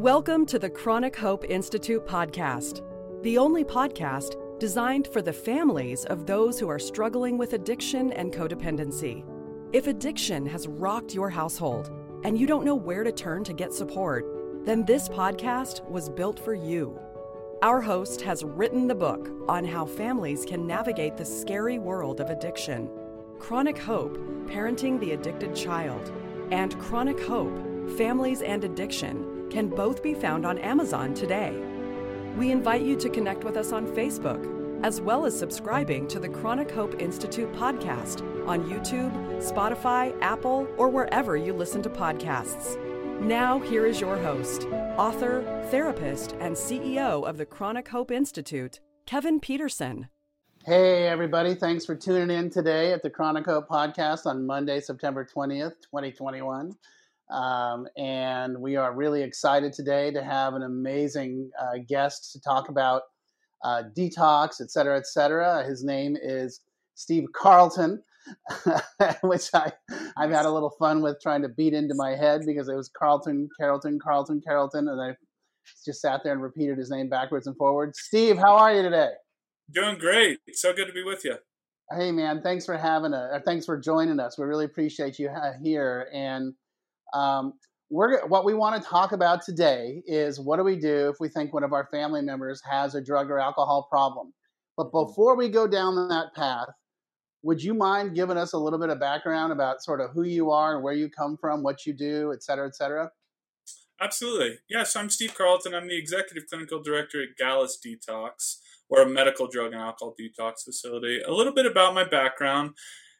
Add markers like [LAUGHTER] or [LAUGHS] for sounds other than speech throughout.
Welcome to the Chronic Hope Institute podcast, the only podcast designed for the families of those who are struggling with addiction and codependency. If addiction has rocked your household and you don't know where to turn to get support, then this podcast was built for you. Our host has written the book on how families can navigate the scary world of addiction. Chronic Hope Parenting the Addicted Child and Chronic Hope Families and Addiction can both be found on Amazon today. We invite you to connect with us on Facebook, as well as subscribing to the Chronic Hope Institute podcast on YouTube, Spotify, Apple, or wherever you listen to podcasts. Now, here is your host, author, therapist, and CEO of the Chronic Hope Institute, Kevin Peterson. Hey, everybody. Thanks for tuning in today at the Chronic Hope podcast on Monday, September 20th, 2021. Um, and we are really excited today to have an amazing uh, guest to talk about uh, detox, et cetera, et cetera. His name is Steve Carlton, [LAUGHS] which I, I've had a little fun with trying to beat into my head because it was Carlton, Carlton, Carlton, Carlton, and I just sat there and repeated his name backwards and forwards. Steve, how are you today? Doing great. So good to be with you. Hey, man. Thanks for having a. Thanks for joining us. We really appreciate you here. And um, we're what we want to talk about today is what do we do if we think one of our family members has a drug or alcohol problem. But mm-hmm. before we go down that path, would you mind giving us a little bit of background about sort of who you are and where you come from, what you do, et cetera, et cetera? Absolutely. Yes, I'm Steve Carlton. I'm the executive clinical director at Gallus Detox. We're a medical drug and alcohol detox facility. A little bit about my background.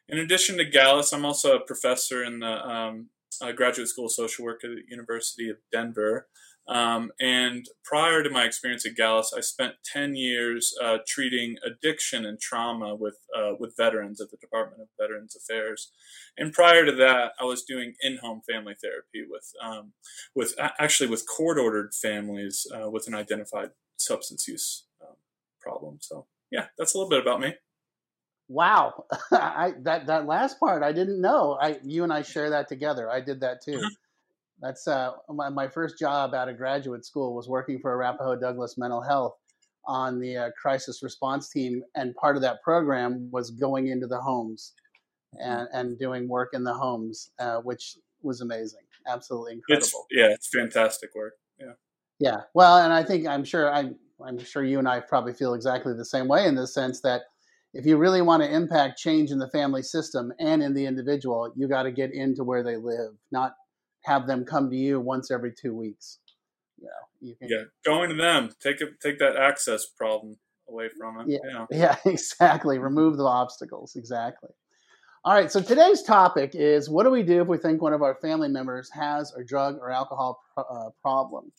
In addition to Gallus, I'm also a professor in the um, uh, graduate school of social work at the University of Denver. Um, and prior to my experience at Gallus, I spent 10 years uh, treating addiction and trauma with, uh, with veterans at the Department of Veterans Affairs. And prior to that, I was doing in home family therapy with, um, with actually with court ordered families uh, with an identified substance use um, problem. So, yeah, that's a little bit about me. Wow, [LAUGHS] I that that last part I didn't know. I you and I share that together. I did that too. Mm-hmm. That's uh, my my first job out of graduate school was working for Arapahoe Douglas Mental Health on the uh, crisis response team, and part of that program was going into the homes mm-hmm. and and doing work in the homes, uh, which was amazing, absolutely incredible. It's, yeah, it's fantastic work. Yeah. Yeah. Well, and I think I'm sure I I'm sure you and I probably feel exactly the same way in the sense that if you really want to impact change in the family system and in the individual, you got to get into where they live, not have them come to you once every two weeks. You know, you can, yeah, going to them, take it, take that access problem away from it. Yeah, yeah, [LAUGHS] exactly. Remove the obstacles. Exactly. All right. So today's topic is: What do we do if we think one of our family members has a drug or alcohol uh, problem?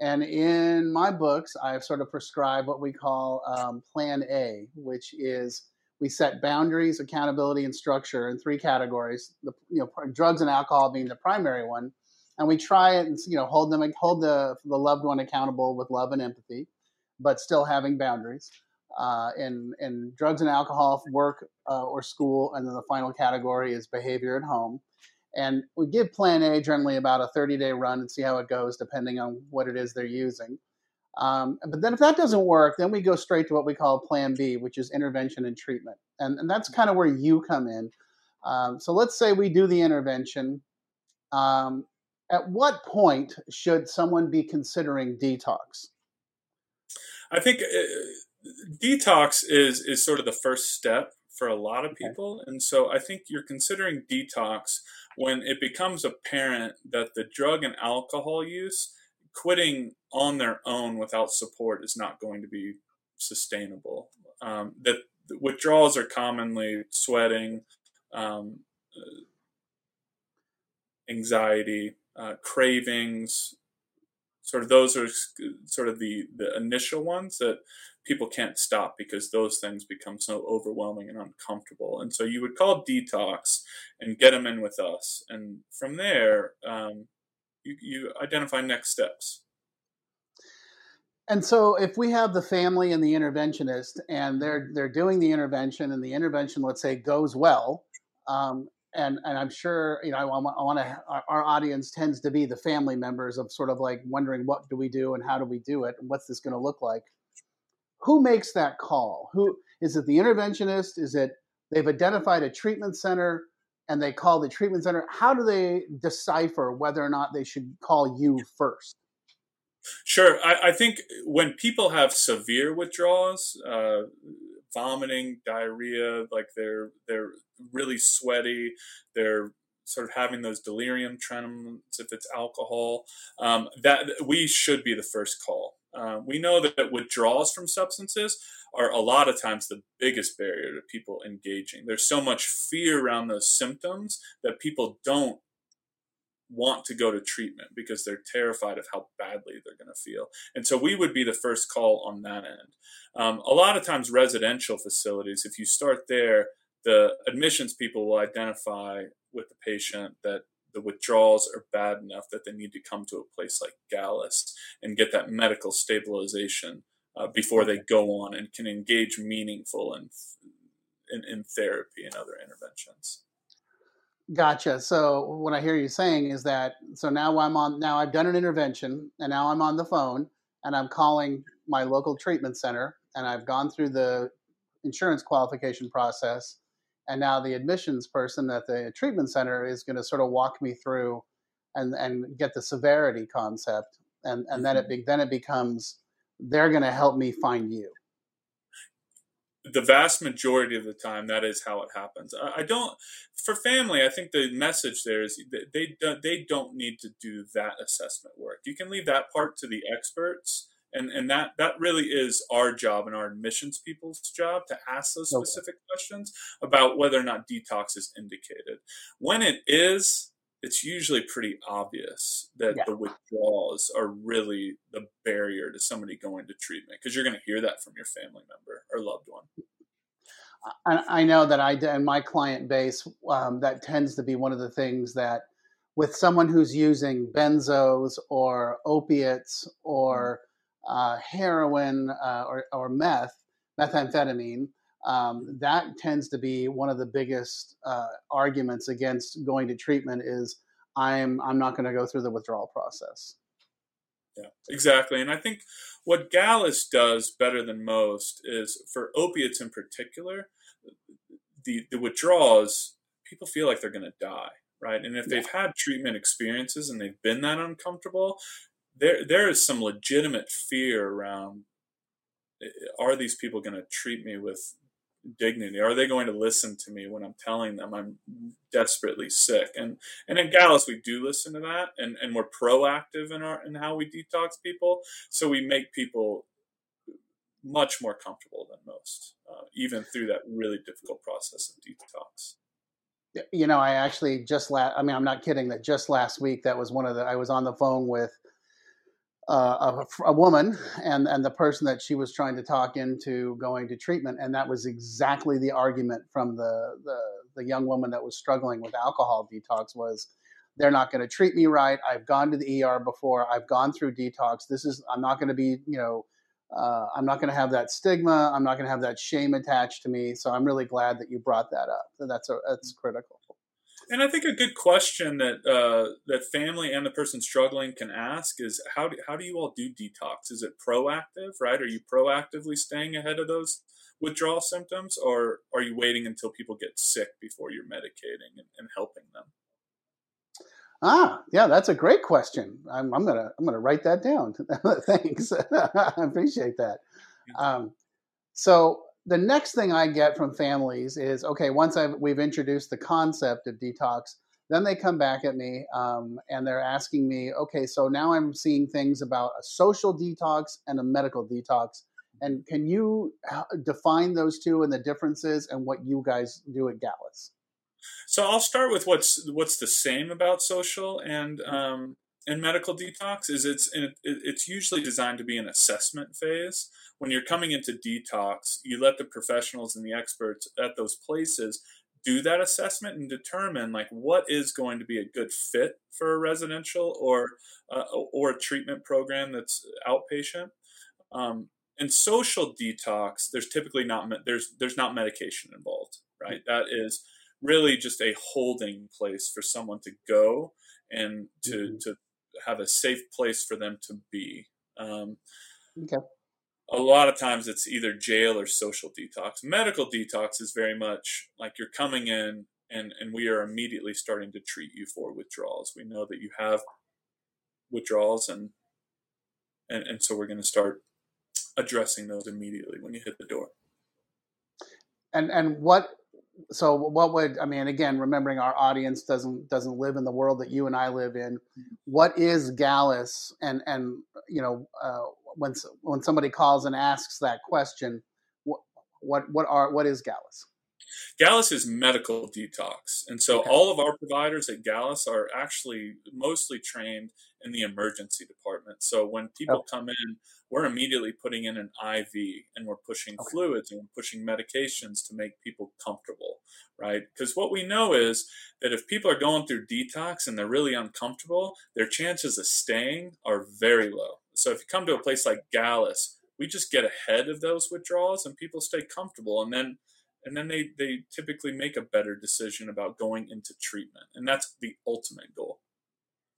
And in my books, I've sort of prescribed what we call um, Plan A, which is we set boundaries, accountability, and structure in three categories. The you know drugs and alcohol being the primary one, and we try it and you know hold them hold the the loved one accountable with love and empathy, but still having boundaries. Uh, in in drugs and alcohol, work uh, or school, and then the final category is behavior at home. And we give Plan A generally about a 30 day run and see how it goes, depending on what it is they're using. Um, but then if that doesn't work, then we go straight to what we call Plan B, which is intervention and treatment. And, and that's kind of where you come in. Um, so let's say we do the intervention. Um, at what point should someone be considering detox? I think uh, detox is is sort of the first step for a lot of people, okay. and so I think you're considering detox when it becomes apparent that the drug and alcohol use, quitting on their own without support is not going to be sustainable. Um, that withdrawals are commonly sweating, um, uh, anxiety, uh, cravings. Sort of those are sort of the the initial ones that people can't stop because those things become so overwhelming and uncomfortable. And so you would call detox and get them in with us. And from there, um, you, you identify next steps. And so, if we have the family and the interventionist, and they're they're doing the intervention, and the intervention, let's say, goes well, um, and and I'm sure you know I, want, I want to our, our, audience tends to be the family members of sort of like wondering what do we do and how do we do it and what's this going to look like. Who makes that call? Who is it? The interventionist? Is it they've identified a treatment center and they call the treatment center? How do they decipher whether or not they should call you first? Sure, I, I think when people have severe withdrawals, uh, vomiting, diarrhea, like they're they're really sweaty, they're sort of having those delirium tremens if it's alcohol, um, that we should be the first call. Uh, we know that withdrawals from substances are a lot of times the biggest barrier to people engaging. There's so much fear around those symptoms that people don't want to go to treatment because they're terrified of how badly they're going to feel. And so we would be the first call on that end. Um, a lot of times, residential facilities, if you start there, the admissions people will identify with the patient that the withdrawals are bad enough that they need to come to a place like Gallus and get that medical stabilization uh, before they go on and can engage meaningful in, in, in therapy and other interventions. Gotcha. So what I hear you saying is that so now I'm on now I've done an intervention and now I'm on the phone and I'm calling my local treatment center and I've gone through the insurance qualification process and now the admissions person at the treatment center is going to sort of walk me through and and get the severity concept and and then it mm-hmm. be, then it becomes they're going to help me find you. The vast majority of the time that is how it happens. I don't for family i think the message there is they they don't need to do that assessment work. You can leave that part to the experts and and that that really is our job and our admissions people's job to ask those specific okay. questions about whether or not detox is indicated when it is it's usually pretty obvious that yeah. the withdrawals are really the barrier to somebody going to treatment because you're going to hear that from your family member or loved one. I, know that I in my client base um, that tends to be one of the things that with someone who's using benzos or opiates or uh, heroin uh, or, or meth, methamphetamine, um, that tends to be one of the biggest uh, arguments against going to treatment is I'm I'm not going to go through the withdrawal process. Yeah, exactly. And I think what Gallus does better than most is for opiates in particular, the the withdrawals people feel like they're going to die, right? And if yeah. they've had treatment experiences and they've been that uncomfortable, there there is some legitimate fear around eh, are these people going to treat me with dignity? Are they going to listen to me when I'm telling them I'm desperately sick? And and in Gallus we do listen to that, and and we're proactive in our in how we detox people. So we make people much more comfortable than most, uh, even through that really difficult process of detox. You know, I actually just last. I mean, I'm not kidding. That just last week, that was one of the. I was on the phone with uh, a, a, woman and, and the person that she was trying to talk into going to treatment. And that was exactly the argument from the, the, the young woman that was struggling with alcohol detox was they're not going to treat me right. I've gone to the ER before. I've gone through detox. This is, I'm not going to be, you know, uh, I'm not going to have that stigma. I'm not going to have that shame attached to me. So I'm really glad that you brought that up. That's a, that's critical. And I think a good question that uh, that family and the person struggling can ask is how do, how do you all do detox? Is it proactive, right? Are you proactively staying ahead of those withdrawal symptoms, or are you waiting until people get sick before you're medicating and, and helping them? Ah, yeah, that's a great question. I'm, I'm gonna I'm gonna write that down. [LAUGHS] Thanks, [LAUGHS] I appreciate that. Um, so the next thing I get from families is okay. Once I've, we've introduced the concept of detox, then they come back at me um, and they're asking me, okay, so now I'm seeing things about a social detox and a medical detox. And can you uh, define those two and the differences and what you guys do at Gallus? So I'll start with what's what's the same about social and um, and medical detox is it's it's usually designed to be an assessment phase when you're coming into detox, you let the professionals and the experts at those places do that assessment and determine like what is going to be a good fit for a residential or uh, or a treatment program that's outpatient. Um, in social detox, there's typically not there's there's not medication involved, right? That is really just a holding place for someone to go and to mm-hmm. to have a safe place for them to be. Um, okay. A lot of times it's either jail or social detox. Medical detox is very much like you're coming in and, and we are immediately starting to treat you for withdrawals. We know that you have withdrawals and and, and so we're going to start addressing those immediately when you hit the door. And and what so what would I mean again remembering our audience doesn't doesn't live in the world that you and I live in what is Gallus and and you know uh, when when somebody calls and asks that question what what what are what is Gallus Gallus is medical detox. And so okay. all of our providers at Gallus are actually mostly trained in the emergency department. So when people oh. come in, we're immediately putting in an IV and we're pushing okay. fluids and we're pushing medications to make people comfortable, right? Because what we know is that if people are going through detox and they're really uncomfortable, their chances of staying are very low. So if you come to a place like Gallus, we just get ahead of those withdrawals and people stay comfortable. And then and then they they typically make a better decision about going into treatment and that's the ultimate goal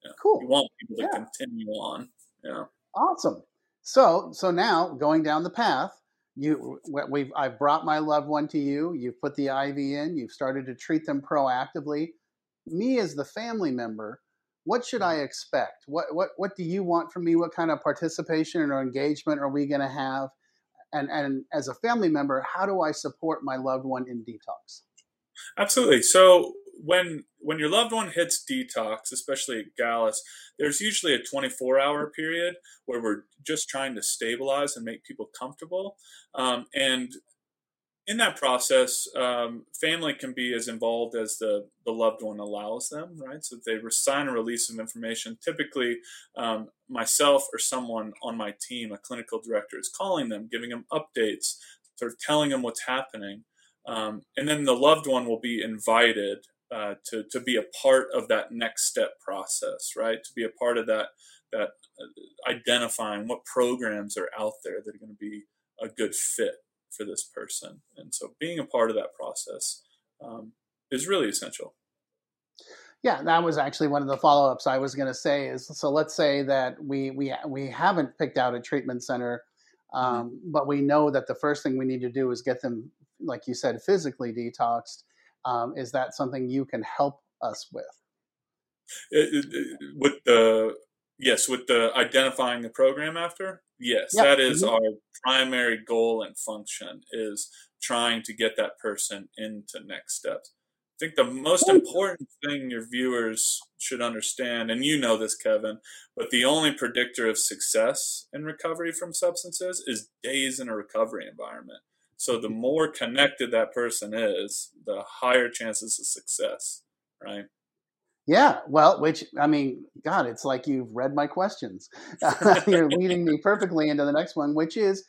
yeah. cool you want people to yeah. continue on yeah awesome so so now going down the path you we've i've brought my loved one to you you've put the iv in you've started to treat them proactively. Me as the family member what should i expect? What what what do you want from me? What kind of participation or engagement are we going to have? And and as a family member how do i support my loved one in detox? Absolutely. So when when your loved one hits detox especially at gallus there's usually a 24 hour period where we're just trying to stabilize and make people comfortable um, and in that process, um, family can be as involved as the, the loved one allows them, right? So they sign a release of information. Typically, um, myself or someone on my team, a clinical director, is calling them, giving them updates, sort of telling them what's happening. Um, and then the loved one will be invited uh, to, to be a part of that next step process, right? To be a part of that, that uh, identifying what programs are out there that are going to be a good fit for this person. And so being a part of that process um, is really essential. Yeah, that was actually one of the follow-ups I was going to say is so let's say that we we we haven't picked out a treatment center mm-hmm. um, mm-hmm. but we know that the first thing we need to do is get them like you said physically detoxed um, is that something you can help us with it, it, with the yes with the identifying the program after yes yep. that is mm-hmm. our primary goal and function is trying to get that person into next steps i think the most important thing your viewers should understand and you know this kevin but the only predictor of success in recovery from substances is days in a recovery environment so the more connected that person is the higher chances of success right yeah, well, which I mean, God, it's like you've read my questions. [LAUGHS] You're leading me perfectly into the next one, which is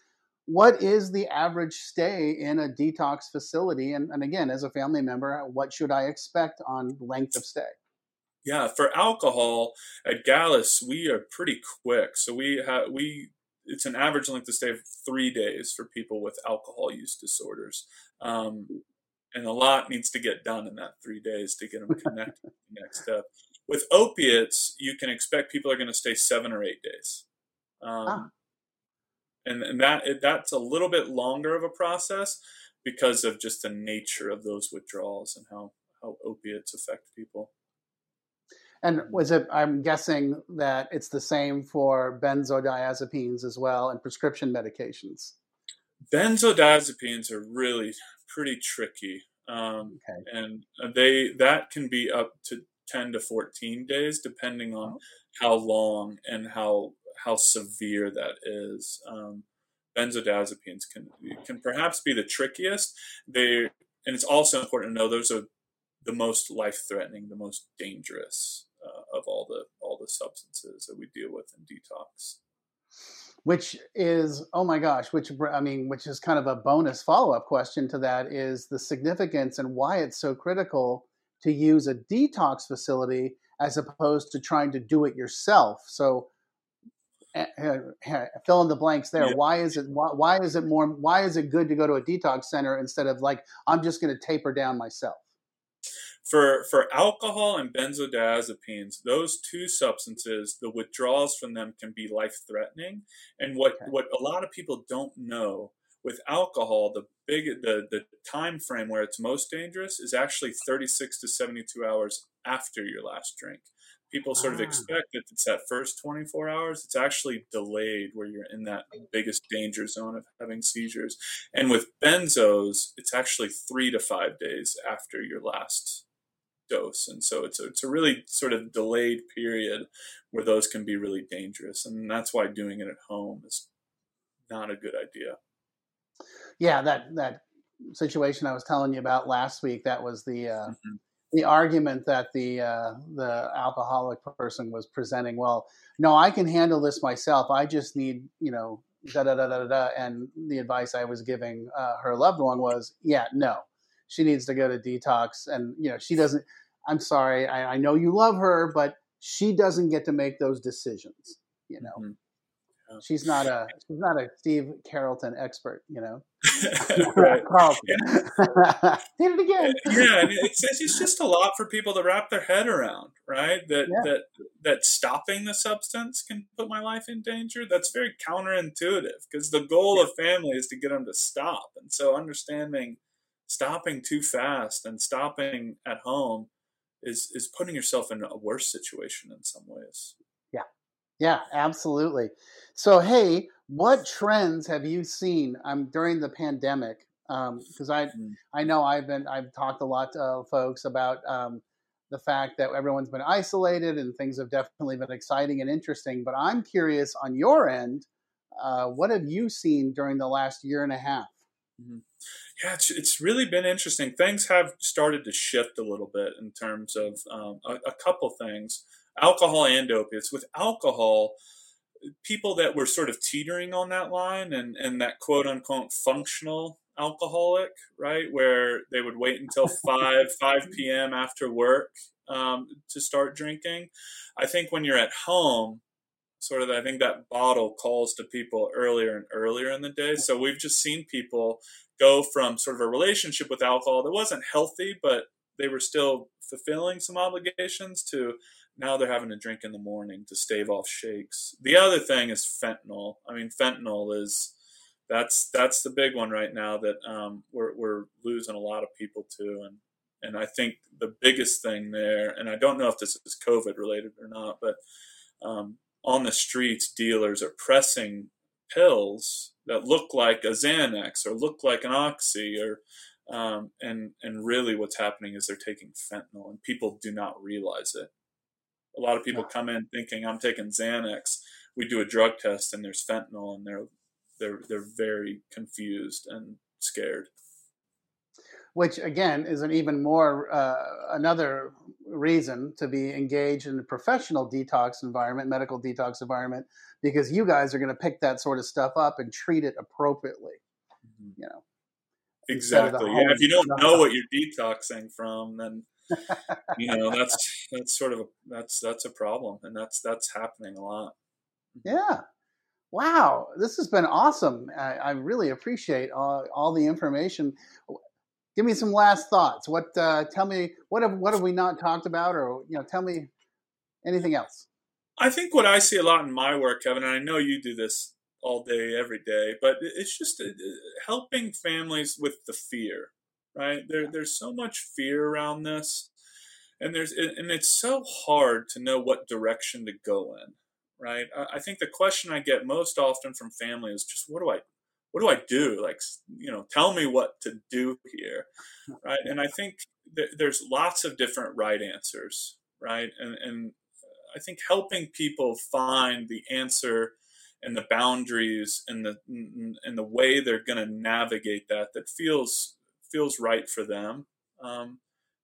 what is the average stay in a detox facility? And, and again, as a family member, what should I expect on length of stay? Yeah, for alcohol at Gallus, we are pretty quick. So we have we it's an average length of stay of three days for people with alcohol use disorders. Um, and a lot needs to get done in that three days to get them connected to the next step. With opiates, you can expect people are going to stay seven or eight days, um, ah. and, and that that's a little bit longer of a process because of just the nature of those withdrawals and how how opiates affect people. And was it? I'm guessing that it's the same for benzodiazepines as well and prescription medications. Benzodiazepines are really pretty tricky, um, okay. and they that can be up to ten to fourteen days, depending on oh. how long and how how severe that is. Um, benzodiazepines can can perhaps be the trickiest. They and it's also important to know those are the most life threatening, the most dangerous uh, of all the all the substances that we deal with in detox. Which is oh my gosh which i mean which is kind of a bonus follow-up question to that is the significance and why it's so critical to use a detox facility as opposed to trying to do it yourself. So uh, fill in the blanks there. Yeah. why is it why, why is it more why is it good to go to a detox center instead of like i'm just going to taper down myself for for alcohol and benzodiazepines those two substances the withdrawals from them can be life threatening and what Okay. what a lot of people don't know with alcohol the big the the time frame where it's most dangerous is actually 36 to 72 hours after your last drink people sort of Ah. expect that it's that first 24 hours it's actually delayed where you're in that biggest danger zone of having seizures and with benzos it's actually three to five days after your last dose and so it's a, it's a really sort of delayed period where those can be really dangerous and that's why doing it at home is not a good idea Yeah, that that situation I was telling you about last week. That was the uh, Mhm. the argument that the uh, the alcoholic person was presenting. Well, no, I can handle this myself. I just need you know da da da da da. And the advice I was giving uh, her loved one was, yeah, no, she needs to go to detox. And you know, she doesn't. I'm sorry, I, I know you love her, but she doesn't get to make those decisions. You know, Mhm. Yeah. she's not a she's not a Steve Carrollton expert. You know. [LAUGHS] [LAUGHS] right. [LAUGHS] Did it again. yeah, and it's, it's just a lot for people to wrap their head around, right? That Yeah. that that stopping the substance can put my life in danger. That's very counterintuitive because the goal of family is to get them to stop, and so understanding stopping too fast and stopping at home is is putting yourself in a worse situation in some ways. Yeah, Yeah, absolutely. So, hey, what trends have you seen um, during the pandemic? Because I, Mm. I know I've been, I've talked a lot to folks about um, the fact that everyone's been isolated and things have definitely been exciting and interesting. But I'm curious on your end, uh, what have you seen during the last year and a half? Yeah, it's, it's really been interesting. Things have started to shift a little bit in terms of um, a, a couple things alcohol and opiates. With alcohol, people that were sort of teetering on that line and, and that quote unquote functional alcoholic, right, where they would wait until [LAUGHS] 5, 5 p.m. after work um, to start drinking. I think when you're at home, sort of, I think that bottle calls to people earlier and earlier in the day. So we've just seen people go from sort of a relationship with alcohol that wasn't healthy, but they were still fulfilling some obligations to now they're having to drink in the morning to stave off shakes. The other thing is fentanyl. I mean, fentanyl is that's that's the big one right now that um, we're we're losing a lot of people to, and and I think the biggest thing there, and I don't know if this is COVID related or not, but um, on the streets, dealers are pressing pills that look like a Xanax or look like an Oxy or um, and and really what's happening is they're taking fentanyl and people do not realize it. A lot of people come in thinking I'm taking Xanax. We do a drug test and there's fentanyl and they're they're they're very confused and scared. Which again is an even more uh, another reason to be engaged in a professional detox environment medical detox environment because you guys are going to pick that sort of stuff up and treat it appropriately you know? Instead of the Exactly. Yeah. If you don't know what you're detoxing from, then [LAUGHS] you know that's that's sort of a, that's that's a problem, and that's that's happening a lot. yeah. Wow. This has been awesome. I, I really appreciate all, all the information give me some last thoughts what uh, tell me what have what have we not talked about or you know tell me anything else I think what I see a lot in my work, Kevin, and I know you do this all day, every day, but it's just uh, helping families with the fear, right? There, there's so much fear around this, and there's and it's so hard to know what direction to go in, right? I, think the question I get most often from family is just, what do I, what do I do? Like, you know, tell me what to do here, [LAUGHS] right? And I think th- there's lots of different right answers, right? And and I think helping people find the answer and the boundaries and the and the way they're going to navigate that that feels feels right for them. Um,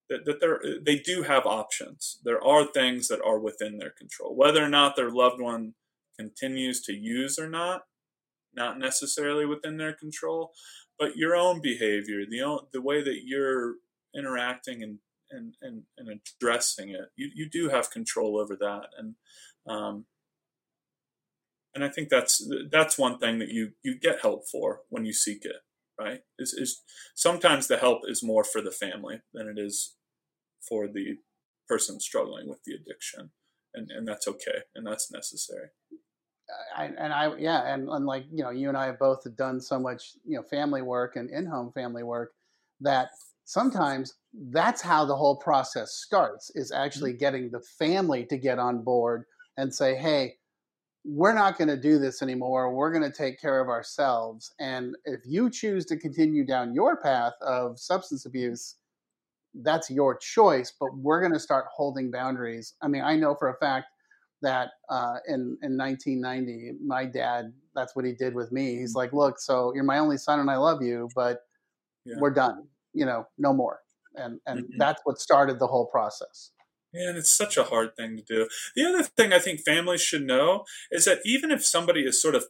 that that they they do have options. There are things that are within their control. Whether or not their loved one continues to use or not, not necessarily within their control, but your own behavior, the own, the way that you're interacting and and, and, and addressing it, you, you do have control over that. And um, and I think that's that's one thing that you you get help for when you seek it, right? Is is sometimes the help is more for the family than it is for the person struggling with the addiction, and and that's okay and that's necessary. I, and I yeah, and, and like you know, you and I have both done so much you know family work and in-home family work that sometimes that's how the whole process starts is mm-hmm. actually getting the family to get on board and say hey we're not going to do this anymore. We're going to take care of ourselves. And if you choose to continue down your path of substance abuse that's your choice but we're going to start holding boundaries. I mean i know for a fact that uh, in in 1990 my dad that's what he did with me he's mm-hmm. like look so you're my only son and i love you but yeah. we're done you know no more and and mm-hmm. that's what started the whole process and it's such a hard thing to do. The other thing I think families should know is that even if somebody is sort of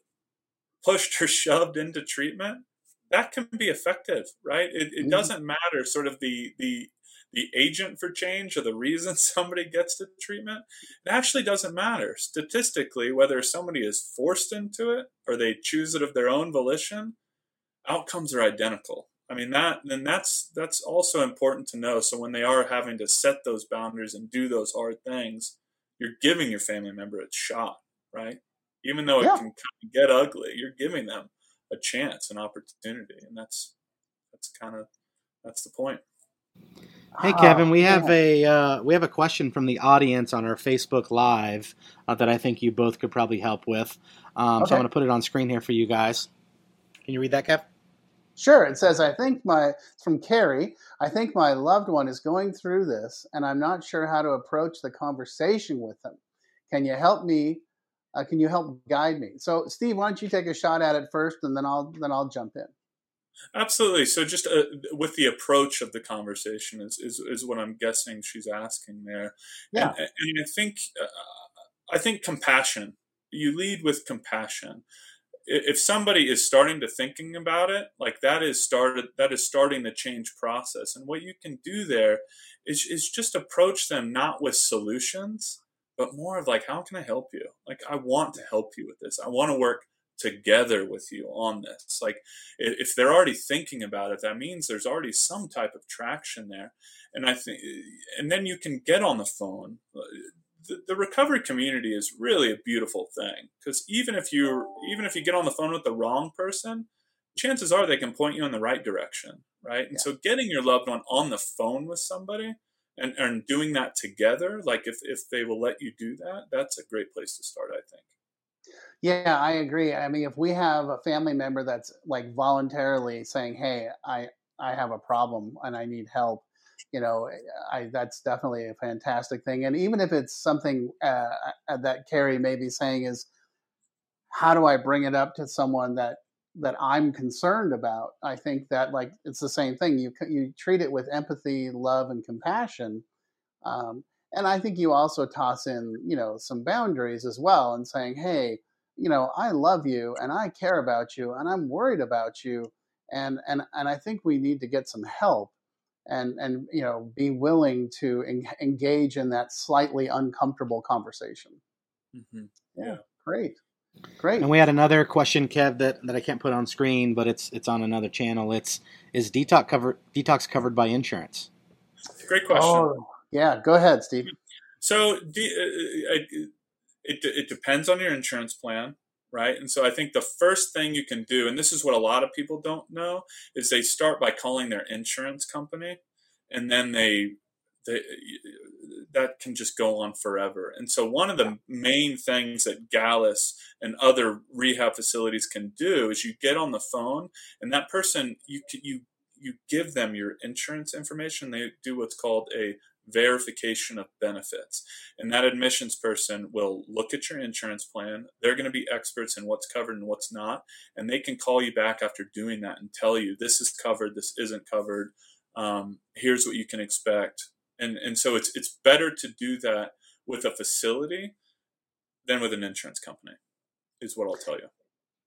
pushed or [LAUGHS] shoved into treatment, that can be effective, right? It, it mm-hmm. doesn't matter sort of the the the agent for change or the reason [LAUGHS] somebody gets the treatment. It actually doesn't matter statistically whether somebody is forced into it or they choose it of their own volition. Outcomes are identical. I mean that then that's that's also important to know. So when they are having to set those boundaries and do those hard things, you're giving your family member a shot, right? Even though yeah. it can get ugly, you're giving them a chance, an opportunity, and that's that's kind of that's the point. Hey Kevin, we have a uh, we have a question from the audience on our Facebook Live uh, that I think you both could probably help with. Um, okay. So I'm going to put it on screen here for you guys. Can you read that, Kev? Sure. It says, I think my, from Carrie, I think my loved one is going through this and I'm not sure how to approach the conversation with them. Can you help me? Uh, can you help guide me? So, Steve, why don't you take a shot at it first and then I'll, then I'll jump in. Absolutely. So, just uh, with the approach of the conversation is, is, is what I'm guessing she's asking there. Yeah. And, and I think, uh, I think compassion. You lead with compassion if somebody is starting to thinking about it like that is started that is starting the change process and what you can do there is, is just approach them not with solutions but more of like how can i help you like i want to help you with this i want to work together with you on this. Like if they're already thinking about it that means there's already some type of traction there. And i think and then you can get on the phone. The, the recovery community is really a beautiful thing because even if you even if you get on the phone with the wrong person chances are they can point you in the right direction right? And yeah. so getting your loved one on the phone with somebody and, and doing that together like if, if they will let you do that that's a great place to start i think yeah i agree i mean if we have a family member that's like voluntarily saying hey i i have a problem and i need help you know, I, that's definitely a fantastic thing. And even if it's something uh, uh, that Carrie may be saying is, how do I bring it up to someone that that I'm concerned about? I think that like it's the same thing. You you treat it with empathy, love, and compassion. Um, and I think you also toss in, you know, some boundaries as well, and saying, hey, you know, I love you and I care about you and I'm worried about you, and and and I think we need to get some help and and you know be willing to en- engage in that slightly uncomfortable conversation. Mm-hmm. Yeah, yeah, great, great. And we had another question, Kev, that, that I can't put on screen, but it's it's on another channel. It's is detox covered detox covered by insurance? Great question. Oh, yeah, go ahead, Steve. So uh, uh it it depends on your insurance plan right? And so I think the first thing you can do, and this is what a lot of people don't know, is they start by calling their insurance company, and then they they that can just go on forever. And so one of the main things that Gallus and other rehab facilities can do is you get on the phone, and that person you you you give them your insurance information. They do what's called a verification of benefits. And that admissions person will look at your insurance plan. They're going to be experts in what's covered and what's not. And they can call you back after doing that and tell you this is covered, this isn't covered. Um, here's what you can expect. And, and so it's, it's better to do that with a facility than with an insurance company, is what I'll tell you.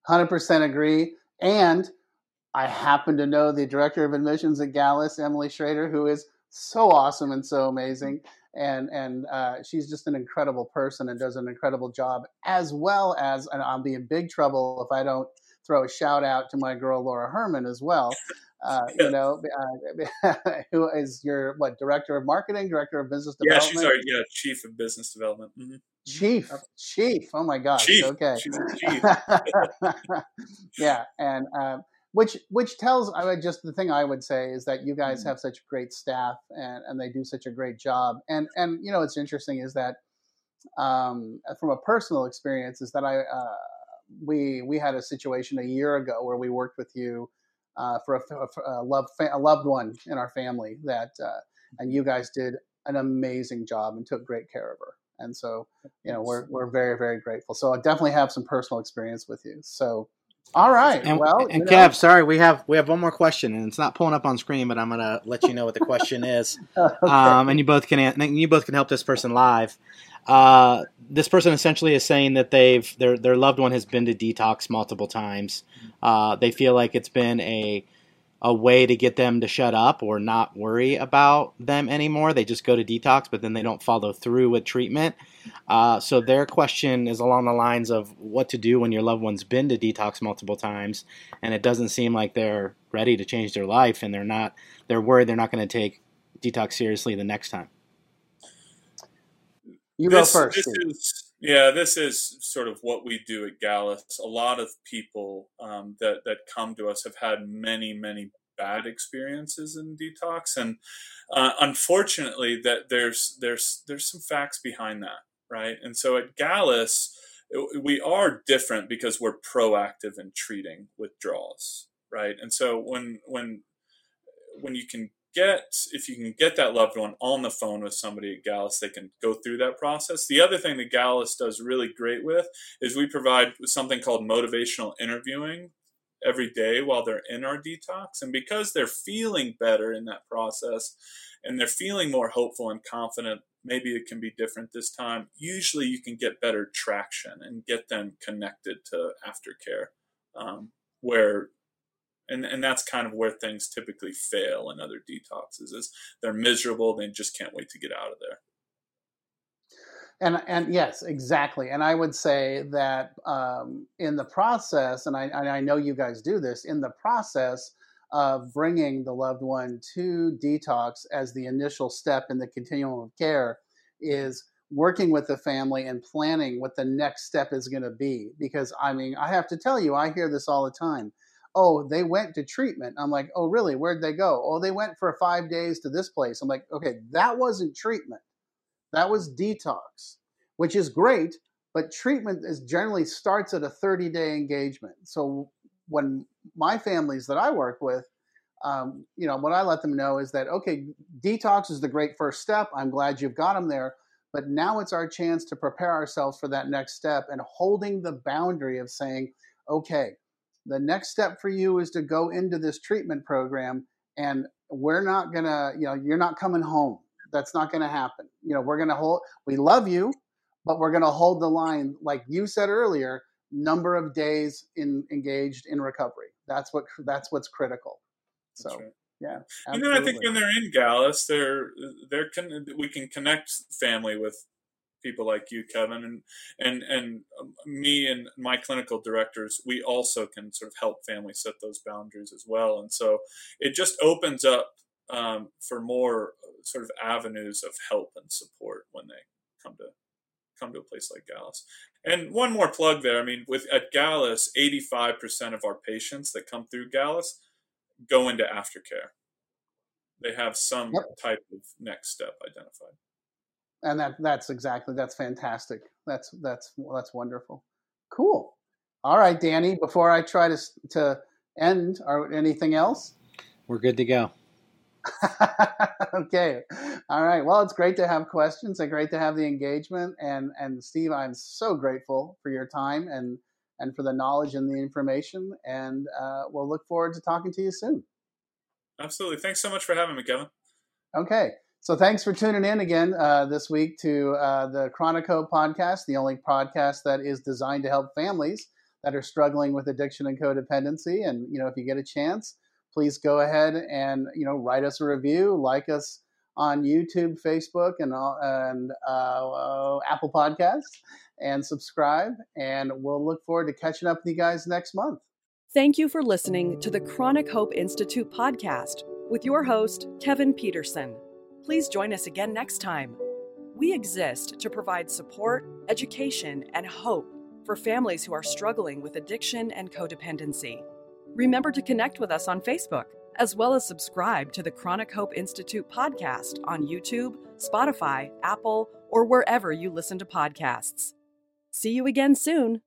100% agree. And I happen to know the director of admissions at Gallus, Emily Schrader, who is so awesome and so amazing. And and uh, she's just an incredible person and does an incredible job, as well as, and I'll be in big trouble if I don't throw a shout out to my girl Laura Herman as well. [LAUGHS] uh, you know, uh, [LAUGHS] who is your what director of marketing, director of business development? Yeah, she's our yeah chief of business development. Mm-hmm. Chief, chief. Oh my gosh. Chief. Okay. chief. [LAUGHS] yeah, and uh, which which tells I would just the thing I would say is that you guys mm-hmm. have such great staff and and they do such a great job. And and you know what's interesting is that um, from a personal experience is that I uh, we we had a situation a year ago where we worked with you uh, for a, a, loved a loved one in our family that uh, and you guys did an amazing job and took great care of her. And so, you know, we're we're very very grateful. So I definitely have some personal experience with you. So, all right. And, well, and Kev, know. sorry, we have we have one more question, and it's not pulling up on screen, but I'm gonna let you know what the question [LAUGHS] is. okay. um, and you both can you both can help this person live. Uh, this person essentially is saying that they've their their loved one has been to detox multiple times. Uh, they feel like it's been a a way to get them to shut up or not worry about them anymore. They just go to detox, but then they don't follow through with treatment. Uh, so their question is along the lines of what to do when your loved one's been to detox multiple times, and it doesn't seem like they're ready to change their life, and they're not. They're worried they're not going to take detox seriously the next time. You this, go first. This is, yeah, this is sort of what we do at Gallus. A lot of people um, that that come to us have had many, many bad experiences in detox, and uh, unfortunately, that there's there's there's some facts behind that, right? And so at Gallus, we are different because we're proactive in treating withdrawals, right? And so when when when you can get if you can get that loved one on the phone with somebody at Gallus, they can go through that process. The other thing that Gallus does really great with is we provide something called motivational interviewing every day while they're in our detox. And because they're feeling better in that process and they're feeling more hopeful and confident, maybe it can be different this time. Usually you can get better traction and get them connected to aftercare. Um, where and and that's kind of where things typically fail in other detoxes is they're miserable they just can't wait to get out of there. And and yes exactly. And i would say that um, in the process and I, and I know you guys do this in the process of bringing the loved one to detox as the initial step in the continuum of care is working with the family and planning what the next step is going to be. Because i mean i have to tell you i hear this all the time oh, they went to treatment. I'm like, oh, really? Where'd they go? Oh, they went for five days to this place. I'm like, okay, that wasn't treatment. That was detox, which is great, but treatment is generally starts at a 30 day engagement. So when my families that I work with, um, you know, what I let them know is that, okay, detox is the great first step. I'm glad you've got them there. But now it's our chance to prepare ourselves for that next step and holding the boundary of saying, okay, the next step for you is to go into this treatment program and we're not going to you know you're not coming home that's not going to happen you know we're going to hold we love you but we're going to hold the line like you said earlier number of days in engaged in recovery that's what that's what's critical so right. yeah absolutely. you know i think when they're in gallus they're they're con- we can connect family with people like you, Kevin, and and and um, me and my clinical directors, we also can sort of help families set those boundaries as well. And so it just opens up um, for more uh, sort of avenues of help and support when they come to come to a place like Gallus. And one more plug there. I mean, with at Gallus, eighty five percent of our patients that come through Gallus go into aftercare. They have some yep. type of next step identified and that that's exactly that's fantastic. That's that's that's wonderful. Cool. All right, Danny. Before I try to to end, or anything else? We're good to go. [LAUGHS] okay. All right. Well, it's great to have questions and great to have the engagement. And and Steve, I'm so grateful for your time and and for the knowledge and the information. And uh, we'll look forward to talking to you soon. Absolutely. Thanks so much for having me, Kevin. Okay. So thanks for tuning in again uh, this week to uh, the Chronic Hope podcast, the only podcast that is designed to help families that are struggling with addiction and codependency. And you know, if you get a chance, please go ahead and you know write us a review, like us on YouTube, Facebook, and and uh, Apple Podcasts, and subscribe. And we'll look forward to catching up with you guys next month. Thank you for listening to the Chronic Hope Institute podcast with your host, Kevin Peterson. Please join us again next time. We exist to provide support, education, and hope for families who are struggling with addiction and codependency. Remember to connect with us on Facebook, as well as subscribe to the Chronic Hope Institute podcast on YouTube, Spotify, Apple, or wherever you listen to podcasts. See you again soon.